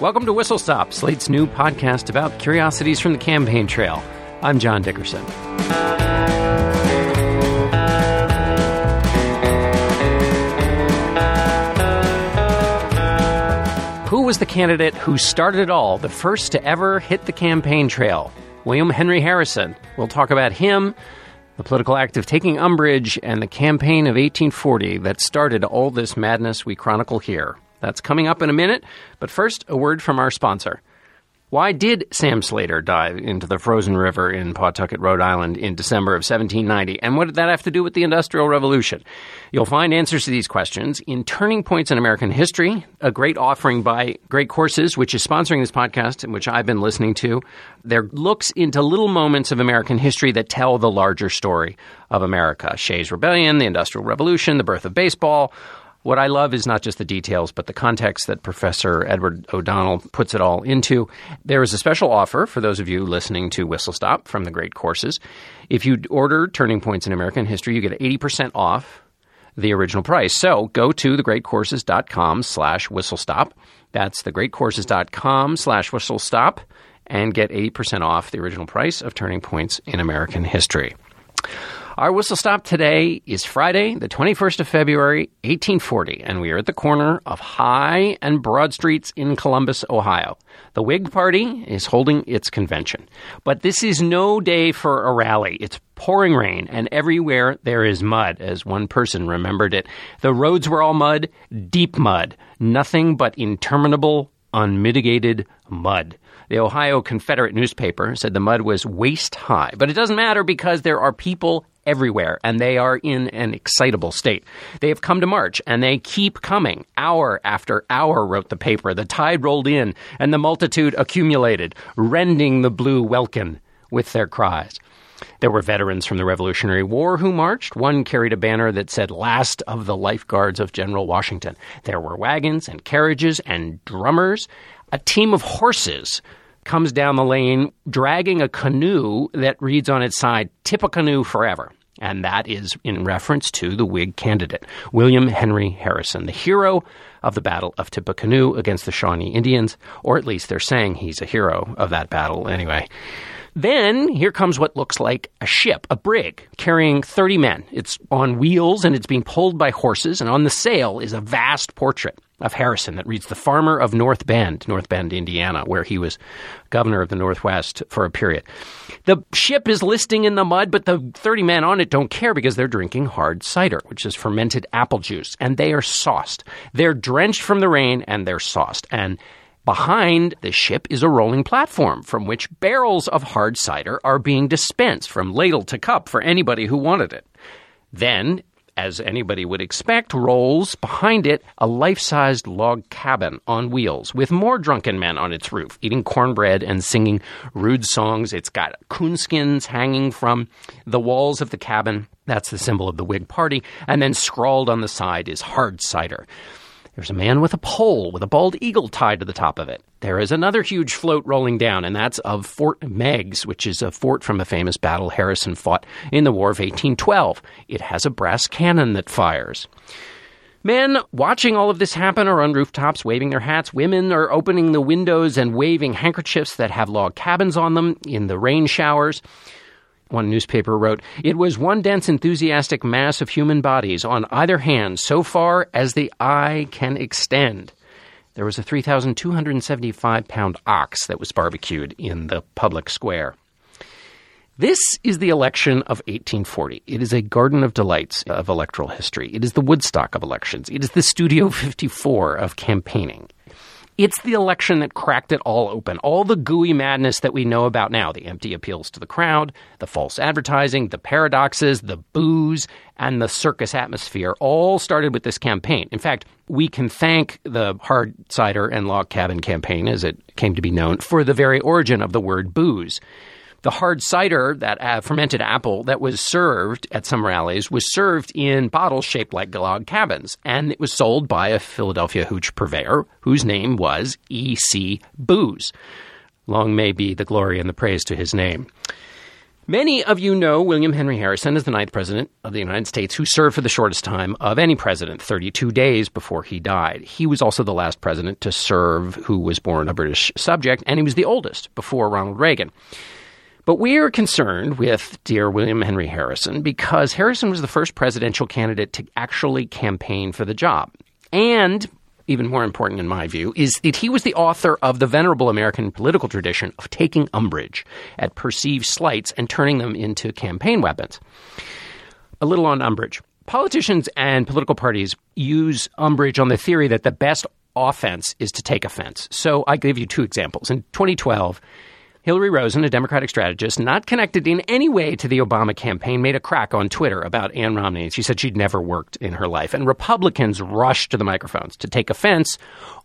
Welcome to Whistle Stop, Slate's new podcast about curiosities from the campaign trail. I'm John Dickerson. Who was the candidate who started it all, the first to ever hit the campaign trail? William Henry Harrison. We'll talk about him, the political act of taking umbrage, and the campaign of 1840 that started all this madness we chronicle here. That's coming up in a minute, but first, a word from our sponsor. Why did Sam Slater dive into the frozen river in Pawtucket, Rhode Island in December of 1790? And what did that have to do with the Industrial Revolution? You'll find answers to these questions in Turning Points in American History, a great offering by Great Courses, which is sponsoring this podcast and which I've been listening to. Their looks into little moments of American history that tell the larger story of America. Shays' Rebellion, the Industrial Revolution, the birth of baseball, what I love is not just the details, but the context that Professor Edward O'Donnell puts it all into. There is a special offer for those of you listening to Whistle Stop from the Great Courses. If you order Turning Points in American History, you get 80% off the original price. So go to thegreatcourses.com slash whistlestop. That's thegreatcourses.com slash whistlestop and get 80% off the original price of Turning Points in American History. Our whistle stop today is Friday, the 21st of February, 1840, and we are at the corner of High and Broad Streets in Columbus, Ohio. The Whig Party is holding its convention. But this is no day for a rally. It's pouring rain, and everywhere there is mud, as one person remembered it. The roads were all mud, deep mud, nothing but interminable, unmitigated mud. The Ohio Confederate newspaper said the mud was waist high. But it doesn't matter because there are people everywhere, and they are in an excitable state. They have come to march, and they keep coming. Hour after hour, wrote the paper. The tide rolled in, and the multitude accumulated, rending the blue welkin with their cries. There were veterans from the Revolutionary War who marched. One carried a banner that said, Last of the Lifeguards of General Washington. There were wagons and carriages and drummers. A team of horses comes down the lane dragging a canoe that reads on its side, Tippecanoe Forever. And that is in reference to the Whig candidate, William Henry Harrison, the hero of the Battle of Tippecanoe against the Shawnee Indians, or at least they're saying he's a hero of that battle anyway. Then here comes what looks like a ship, a brig, carrying 30 men. It's on wheels and it's being pulled by horses, and on the sail is a vast portrait of Harrison that reads The Farmer of North Bend, North Bend, Indiana, where he was governor of the Northwest for a period. The ship is listing in the mud, but the 30 men on it don't care because they're drinking hard cider, which is fermented apple juice, and they are sauced. They're drenched from the rain and they're sauced. And Behind the ship is a rolling platform from which barrels of hard cider are being dispensed from ladle to cup for anybody who wanted it. Then as anybody would expect, rolls behind it a life sized log cabin on wheels with more drunken men on its roof, eating cornbread and singing rude songs. It's got coonskins hanging from the walls of the cabin. That's the symbol of the Whig Party. And then scrawled on the side is hard cider. There's a man with a pole with a bald eagle tied to the top of it. There is another huge float rolling down, and that's of Fort Meigs, which is a fort from a famous battle Harrison fought in the War of 1812. It has a brass cannon that fires. Men watching all of this happen are on rooftops waving their hats. Women are opening the windows and waving handkerchiefs that have log cabins on them in the rain showers. One newspaper wrote, It was one dense, enthusiastic mass of human bodies on either hand, so far as the eye can extend. There was a 3,275 pound ox that was barbecued in the public square. This is the election of 1840. It is a garden of delights of electoral history. It is the Woodstock of elections. It is the Studio 54 of campaigning. It's the election that cracked it all open. All the gooey madness that we know about now the empty appeals to the crowd, the false advertising, the paradoxes, the booze, and the circus atmosphere all started with this campaign. In fact, we can thank the hard cider and log cabin campaign, as it came to be known, for the very origin of the word booze the hard cider, that uh, fermented apple that was served at some rallies, was served in bottles shaped like log cabins. And it was sold by a Philadelphia hooch purveyor whose name was E.C. Booz. Long may be the glory and the praise to his name. Many of you know William Henry Harrison as the ninth president of the United States who served for the shortest time of any president, 32 days before he died. He was also the last president to serve who was born a British subject, and he was the oldest before Ronald Reagan. But we are concerned with dear William Henry Harrison because Harrison was the first presidential candidate to actually campaign for the job. And even more important in my view, is that he was the author of the venerable American political tradition of taking umbrage at perceived slights and turning them into campaign weapons. A little on umbrage. Politicians and political parties use umbrage on the theory that the best offense is to take offense. So I give you two examples. In 2012, Hillary Rosen, a Democratic strategist not connected in any way to the Obama campaign, made a crack on Twitter about Ann Romney. She said she'd never worked in her life. And Republicans rushed to the microphones to take offense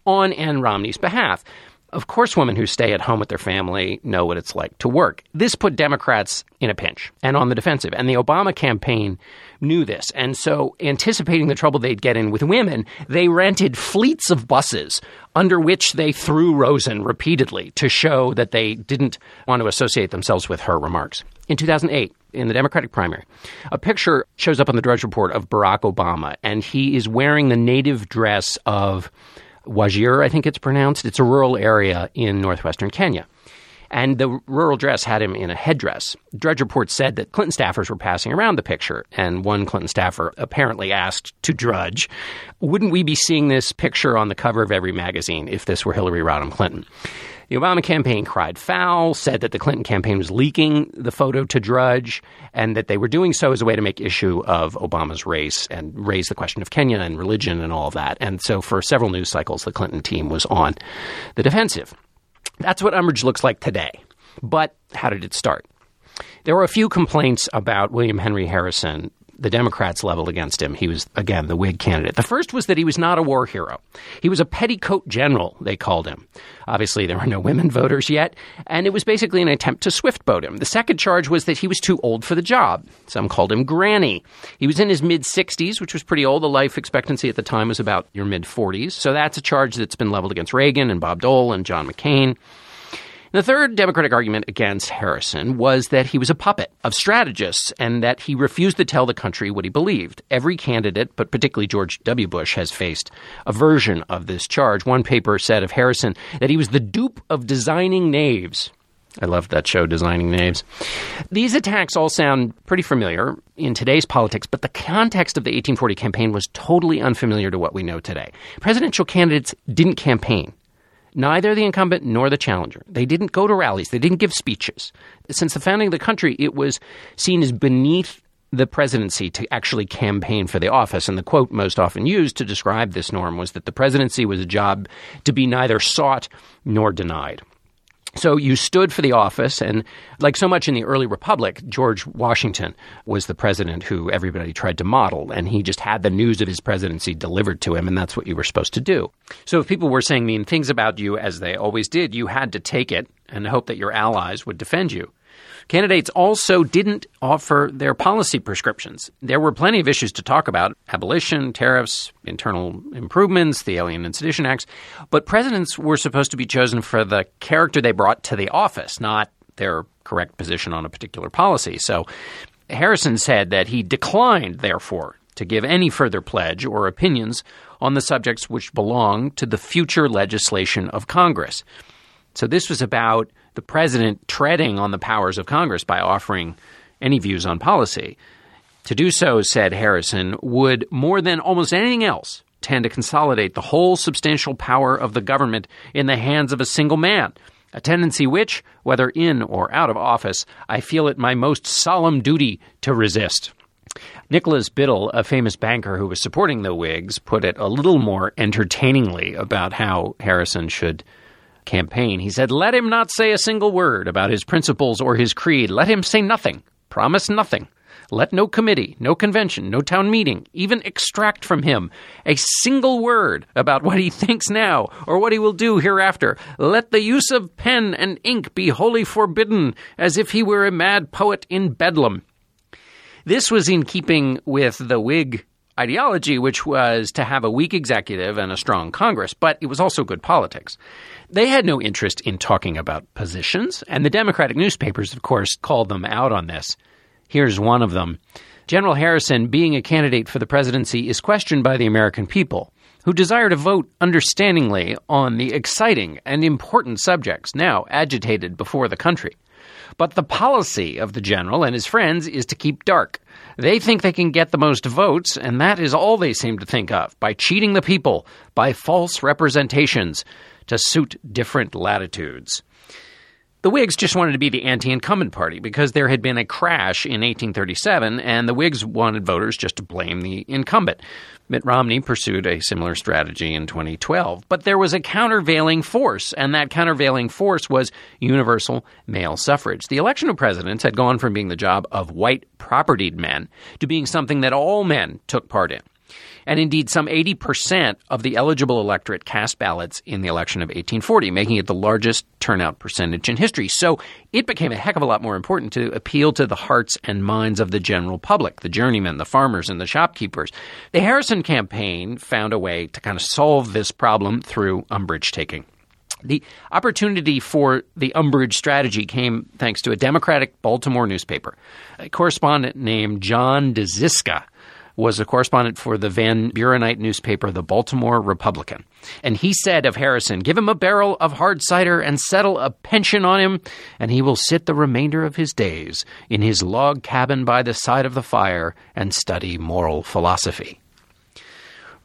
on Ann Romney's behalf. Of course, women who stay at home with their family know what it's like to work. This put Democrats in a pinch and on the defensive. And the Obama campaign knew this. And so, anticipating the trouble they'd get in with women, they rented fleets of buses under which they threw Rosen repeatedly to show that they didn't want to associate themselves with her remarks. In 2008, in the Democratic primary, a picture shows up on the Drudge Report of Barack Obama, and he is wearing the native dress of Wajir, I think it's pronounced. It's a rural area in northwestern Kenya. And the rural dress had him in a headdress. Drudge Report said that Clinton staffers were passing around the picture, and one Clinton staffer apparently asked to Drudge, Wouldn't we be seeing this picture on the cover of every magazine if this were Hillary Rodham Clinton? The Obama campaign cried foul, said that the Clinton campaign was leaking the photo to Drudge, and that they were doing so as a way to make issue of Obama's race and raise the question of Kenya and religion and all of that. And so for several news cycles, the Clinton team was on the defensive. That's what umbrage looks like today. But how did it start? There were a few complaints about William Henry Harrison the Democrats leveled against him. He was, again, the Whig candidate. The first was that he was not a war hero. He was a petticoat general, they called him. Obviously, there were no women voters yet, and it was basically an attempt to swift boat him. The second charge was that he was too old for the job. Some called him Granny. He was in his mid 60s, which was pretty old. The life expectancy at the time was about your mid 40s. So that's a charge that's been leveled against Reagan and Bob Dole and John McCain. The third Democratic argument against Harrison was that he was a puppet of strategists and that he refused to tell the country what he believed. Every candidate, but particularly George W. Bush, has faced a version of this charge. One paper said of Harrison that he was the dupe of designing knaves. I love that show, Designing Knaves. These attacks all sound pretty familiar in today's politics, but the context of the 1840 campaign was totally unfamiliar to what we know today. Presidential candidates didn't campaign neither the incumbent nor the challenger. They didn't go to rallies, they didn't give speeches. Since the founding of the country, it was seen as beneath the presidency to actually campaign for the office. And the quote most often used to describe this norm was that the presidency was a job to be neither sought nor denied. So you stood for the office, and like so much in the early republic, George Washington was the president who everybody tried to model, and he just had the news of his presidency delivered to him, and that's what you were supposed to do. So if people were saying mean things about you, as they always did, you had to take it and hope that your allies would defend you. Candidates also didn't offer their policy prescriptions. There were plenty of issues to talk about abolition, tariffs, internal improvements, the Alien and Sedition Acts. But presidents were supposed to be chosen for the character they brought to the office, not their correct position on a particular policy. So Harrison said that he declined, therefore, to give any further pledge or opinions on the subjects which belong to the future legislation of Congress. So this was about the president treading on the powers of Congress by offering any views on policy. To do so, said Harrison, would more than almost anything else tend to consolidate the whole substantial power of the government in the hands of a single man, a tendency which, whether in or out of office, I feel it my most solemn duty to resist. Nicholas Biddle, a famous banker who was supporting the Whigs, put it a little more entertainingly about how Harrison should campaign. He said, Let him not say a single word about his principles or his creed. Let him say nothing, promise nothing. Let no committee, no convention, no town meeting even extract from him a single word about what he thinks now or what he will do hereafter. Let the use of pen and ink be wholly forbidden, as if he were a mad poet in Bedlam. This was in keeping with the Whig ideology, which was to have a weak executive and a strong Congress, but it was also good politics. They had no interest in talking about positions, and the Democratic newspapers, of course, called them out on this. Here's one of them General Harrison, being a candidate for the presidency, is questioned by the American people, who desire to vote understandingly on the exciting and important subjects now agitated before the country. But the policy of the general and his friends is to keep dark. They think they can get the most votes, and that is all they seem to think of by cheating the people, by false representations to suit different latitudes. The Whigs just wanted to be the anti incumbent party because there had been a crash in 1837, and the Whigs wanted voters just to blame the incumbent. Mitt Romney pursued a similar strategy in 2012. But there was a countervailing force, and that countervailing force was universal male suffrage. The election of presidents had gone from being the job of white propertied men to being something that all men took part in. And indeed, some 80% of the eligible electorate cast ballots in the election of 1840, making it the largest turnout percentage in history. So it became a heck of a lot more important to appeal to the hearts and minds of the general public, the journeymen, the farmers, and the shopkeepers. The Harrison campaign found a way to kind of solve this problem through umbrage taking. The opportunity for the umbrage strategy came thanks to a Democratic Baltimore newspaper. A correspondent named John de Ziska was a correspondent for the Van Burenite newspaper, the Baltimore Republican. And he said of Harrison, Give him a barrel of hard cider and settle a pension on him, and he will sit the remainder of his days in his log cabin by the side of the fire and study moral philosophy.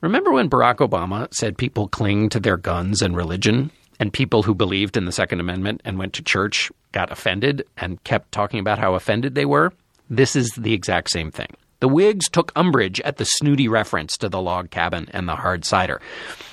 Remember when Barack Obama said people cling to their guns and religion? And people who believed in the Second Amendment and went to church got offended and kept talking about how offended they were? This is the exact same thing. The Whigs took umbrage at the snooty reference to the log cabin and the hard cider.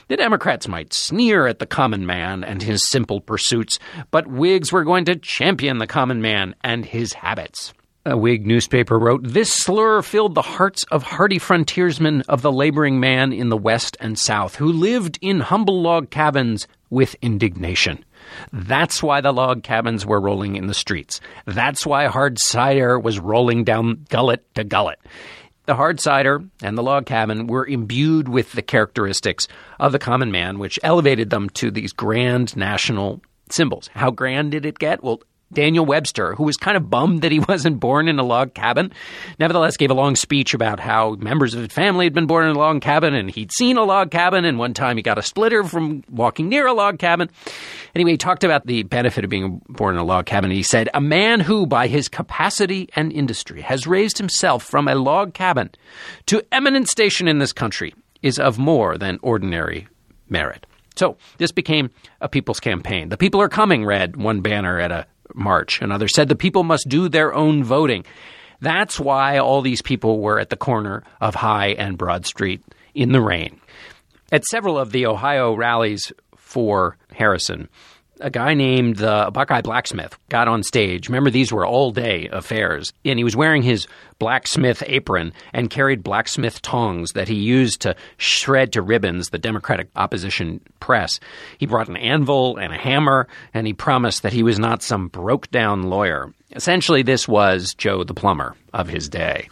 The Democrats might sneer at the common man and his simple pursuits, but Whigs were going to champion the common man and his habits. A Whig newspaper wrote, This slur filled the hearts of hardy frontiersmen of the laboring man in the West and South, who lived in humble log cabins with indignation. That's why the log cabins were rolling in the streets. That's why hard cider was rolling down gullet to gullet. The hard cider and the log cabin were imbued with the characteristics of the common man, which elevated them to these grand national symbols. How grand did it get? Well, Daniel Webster, who was kind of bummed that he wasn't born in a log cabin, nevertheless gave a long speech about how members of his family had been born in a log cabin and he'd seen a log cabin, and one time he got a splitter from walking near a log cabin. Anyway, he talked about the benefit of being born in a log cabin. He said, A man who, by his capacity and industry, has raised himself from a log cabin to eminent station in this country is of more than ordinary merit. So this became a people's campaign. The people are coming, read one banner at a march. Another said the people must do their own voting. That's why all these people were at the corner of High and Broad Street in the rain. At several of the Ohio rallies for Harrison, a guy named the Buckeye Blacksmith got on stage. Remember, these were all day affairs. And he was wearing his blacksmith apron and carried blacksmith tongs that he used to shred to ribbons the Democratic opposition press. He brought an anvil and a hammer, and he promised that he was not some broke down lawyer. Essentially, this was Joe the plumber of his day.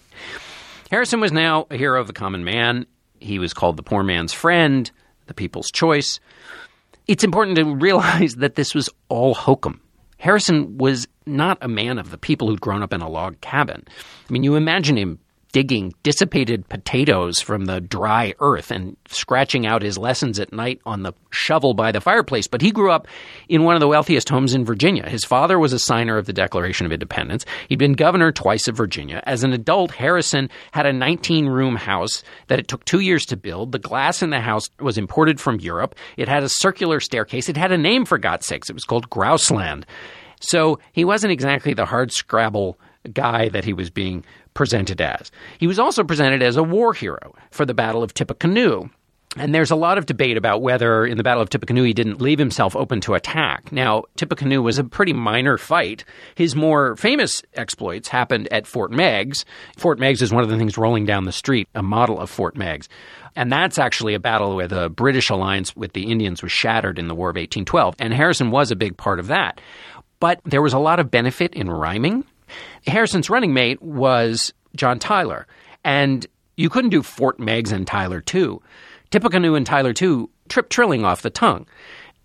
Harrison was now a hero of the common man. He was called the poor man's friend, the people's choice. It's important to realize that this was all hokum. Harrison was not a man of the people who'd grown up in a log cabin. I mean, you imagine him digging dissipated potatoes from the dry earth and scratching out his lessons at night on the shovel by the fireplace. But he grew up in one of the wealthiest homes in Virginia. His father was a signer of the Declaration of Independence. He'd been governor twice of Virginia. As an adult, Harrison had a 19 room house that it took two years to build. The glass in the house was imported from Europe. It had a circular staircase. It had a name, for God's sakes. It was called Grouseland. So he wasn't exactly the hard scrabble guy that he was being presented as. He was also presented as a war hero for the Battle of Tippecanoe. And there's a lot of debate about whether in the Battle of Tippecanoe he didn't leave himself open to attack. Now, Tippecanoe was a pretty minor fight. His more famous exploits happened at Fort Meigs. Fort Meigs is one of the things rolling down the street, a model of Fort Meigs. And that's actually a battle where the British alliance with the Indians was shattered in the War of 1812. And Harrison was a big part of that. But there was a lot of benefit in rhyming. Harrison's running mate was John Tyler. And you couldn't do Fort Meigs and Tyler too. Tippecanoe and Tyler too trip trilling off the tongue.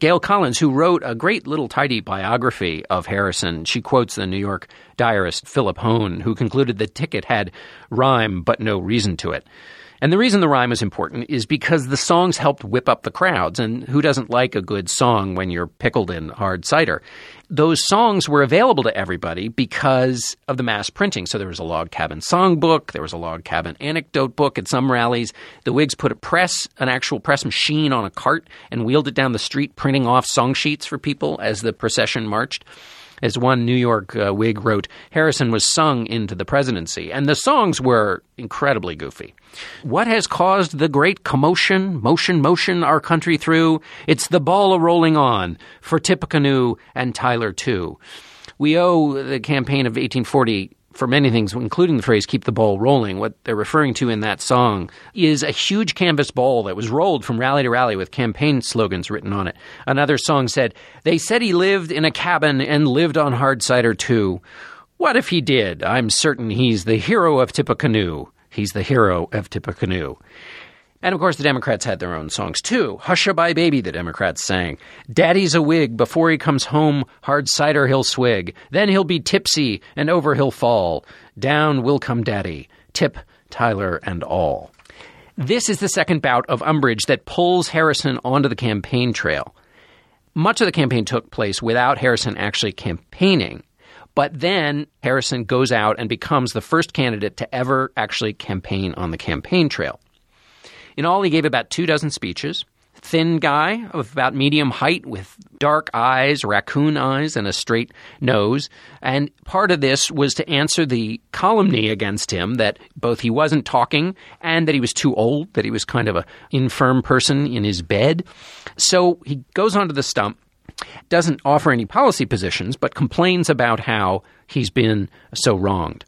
Gail Collins, who wrote a great little tidy biography of Harrison, she quotes the New York diarist Philip Hone, who concluded the ticket had rhyme but no reason to it. And the reason the rhyme is important is because the songs helped whip up the crowds, and who doesn't like a good song when you're pickled in hard cider? Those songs were available to everybody because of the mass printing. So there was a log cabin songbook, there was a log cabin anecdote book at some rallies. The Whigs put a press, an actual press machine on a cart and wheeled it down the street, printing off song sheets for people as the procession marched. As one New York uh, Whig wrote, Harrison was sung into the presidency, and the songs were incredibly goofy. What has caused the great commotion, motion, motion our country through? It's the ball a rolling on for Tippecanoe and Tyler too. We owe the campaign of 1840 for many things, including the phrase keep the ball rolling. What they're referring to in that song is a huge canvas ball that was rolled from rally to rally with campaign slogans written on it. Another song said, They said he lived in a cabin and lived on hard cider too. What if he did? I'm certain he's the hero of Tippecanoe. He's the hero of Tippecanoe. And of course, the Democrats had their own songs too. Hushaby Baby, the Democrats sang. Daddy's a Whig. Before he comes home, hard cider he'll swig. Then he'll be tipsy, and over he'll fall. Down will come Daddy. Tip, Tyler, and all. This is the second bout of umbrage that pulls Harrison onto the campaign trail. Much of the campaign took place without Harrison actually campaigning. But then Harrison goes out and becomes the first candidate to ever actually campaign on the campaign trail. In all, he gave about two dozen speeches. Thin guy of about medium height with dark eyes, raccoon eyes, and a straight nose. And part of this was to answer the calumny against him that both he wasn't talking and that he was too old, that he was kind of an infirm person in his bed. So he goes onto the stump doesn't offer any policy positions, but complains about how he's been so wronged.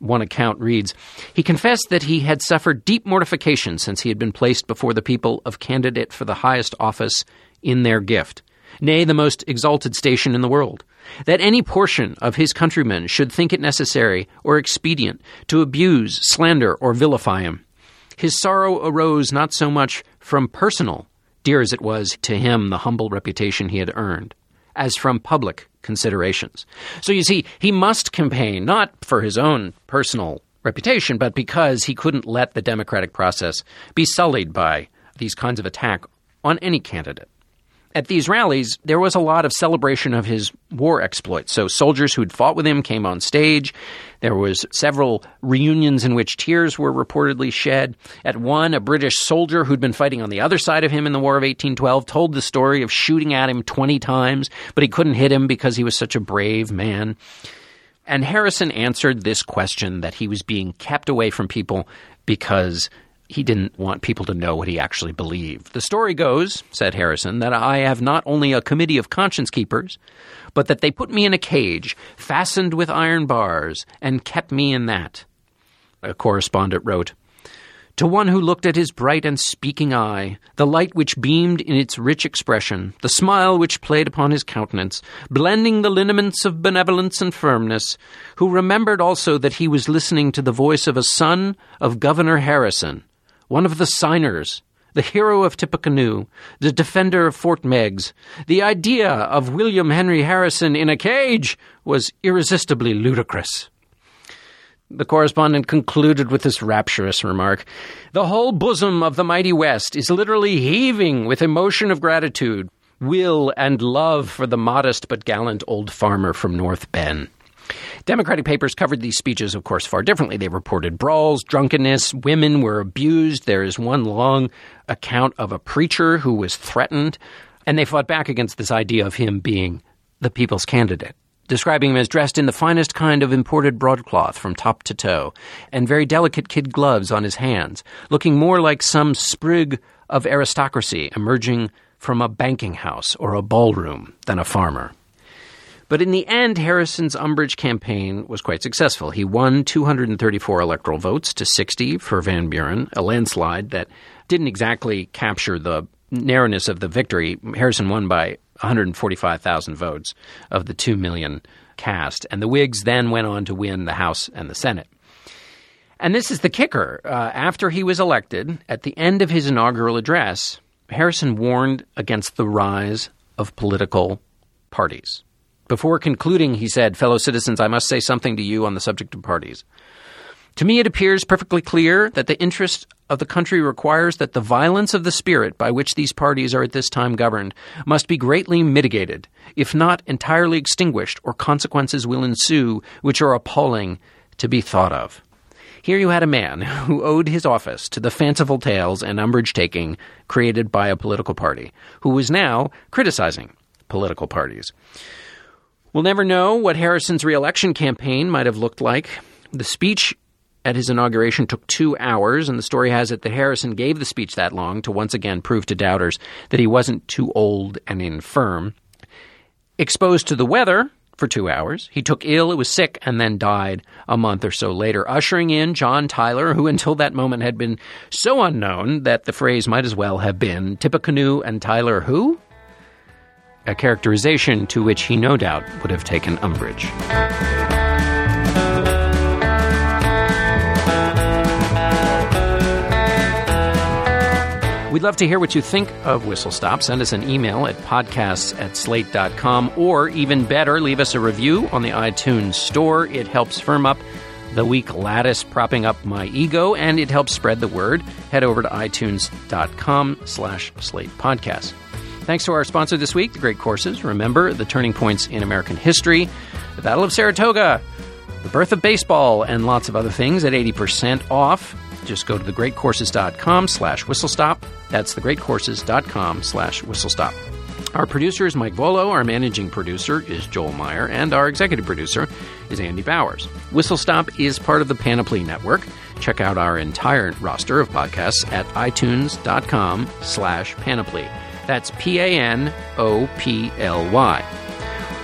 One account reads He confessed that he had suffered deep mortification since he had been placed before the people of candidate for the highest office in their gift, nay, the most exalted station in the world. That any portion of his countrymen should think it necessary or expedient to abuse, slander, or vilify him. His sorrow arose not so much from personal, dear as it was to him the humble reputation he had earned, as from public considerations. So you see, he must campaign not for his own personal reputation, but because he couldn't let the democratic process be sullied by these kinds of attack on any candidate at these rallies, there was a lot of celebration of his war exploits. So soldiers who'd fought with him came on stage. There was several reunions in which tears were reportedly shed. At one, a British soldier who'd been fighting on the other side of him in the War of 1812 told the story of shooting at him 20 times, but he couldn't hit him because he was such a brave man. And Harrison answered this question that he was being kept away from people because he didn't want people to know what he actually believed. The story goes, said Harrison, that I have not only a committee of conscience keepers, but that they put me in a cage, fastened with iron bars, and kept me in that. A correspondent wrote, to one who looked at his bright and speaking eye, the light which beamed in its rich expression, the smile which played upon his countenance, blending the lineaments of benevolence and firmness, who remembered also that he was listening to the voice of a son of Governor Harrison, one of the signers, the hero of Tippecanoe, the defender of Fort Meigs, the idea of William Henry Harrison in a cage was irresistibly ludicrous. The correspondent concluded with this rapturous remark The whole bosom of the mighty West is literally heaving with emotion of gratitude, will, and love for the modest but gallant old farmer from North Bend. Democratic papers covered these speeches, of course, far differently. They reported brawls, drunkenness, women were abused. There is one long account of a preacher who was threatened, and they fought back against this idea of him being the people's candidate. describing him as dressed in the finest kind of imported broadcloth from top to toe, and very delicate kid gloves on his hands, looking more like some sprig of aristocracy emerging from a banking house or a ballroom than a farmer. But in the end, Harrison's umbrage campaign was quite successful. He won 234 electoral votes to 60 for Van Buren, a landslide that didn't exactly capture the narrowness of the victory. Harrison won by 145,000 votes of the 2 million cast. And the Whigs then went on to win the House and the Senate. And this is the kicker. Uh, after he was elected, at the end of his inaugural address, Harrison warned against the rise of political parties. Before concluding, he said, Fellow citizens, I must say something to you on the subject of parties. To me, it appears perfectly clear that the interest of the country requires that the violence of the spirit by which these parties are at this time governed must be greatly mitigated, if not entirely extinguished, or consequences will ensue which are appalling to be thought of. Here you had a man who owed his office to the fanciful tales and umbrage taking created by a political party, who was now criticizing political parties. We'll never know what Harrison's reelection campaign might have looked like. The speech at his inauguration took two hours, and the story has it that Harrison gave the speech that long to once again prove to doubters that he wasn't too old and infirm. Exposed to the weather for two hours, he took ill, it was sick, and then died a month or so later, ushering in John Tyler, who until that moment had been so unknown that the phrase might as well have been Tippecanoe and Tyler who? A characterization to which he no doubt would have taken umbrage. We'd love to hear what you think of Whistle Stop. Send us an email at podcasts at slate.com, or even better, leave us a review on the iTunes store. It helps firm up the weak lattice propping up my ego, and it helps spread the word. Head over to itunes.com slash slate podcast. Thanks to our sponsor this week, The Great Courses. Remember the turning points in American history, the Battle of Saratoga, the birth of baseball, and lots of other things at 80% off. Just go to thegreatcourses.com slash whistlestop. That's thegreatcourses.com slash whistlestop. Our producer is Mike Vuolo, our managing producer is Joel Meyer, and our executive producer is Andy Bowers. Whistle Stop is part of the Panoply Network. Check out our entire roster of podcasts at itunes.com slash panoply. That's P-A-N-O-P-L-Y.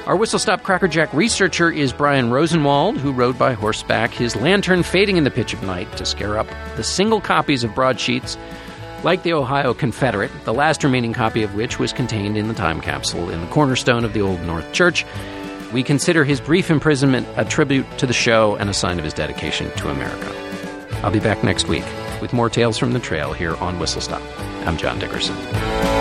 Our Whistle Stop Crackerjack researcher is Brian Rosenwald, who rode by horseback, his lantern fading in the pitch of night to scare up the single copies of broadsheets like the Ohio Confederate, the last remaining copy of which was contained in the time capsule in the cornerstone of the Old North Church. We consider his brief imprisonment a tribute to the show and a sign of his dedication to America. I'll be back next week with more tales from the trail here on Whistle Stop. I'm John Dickerson.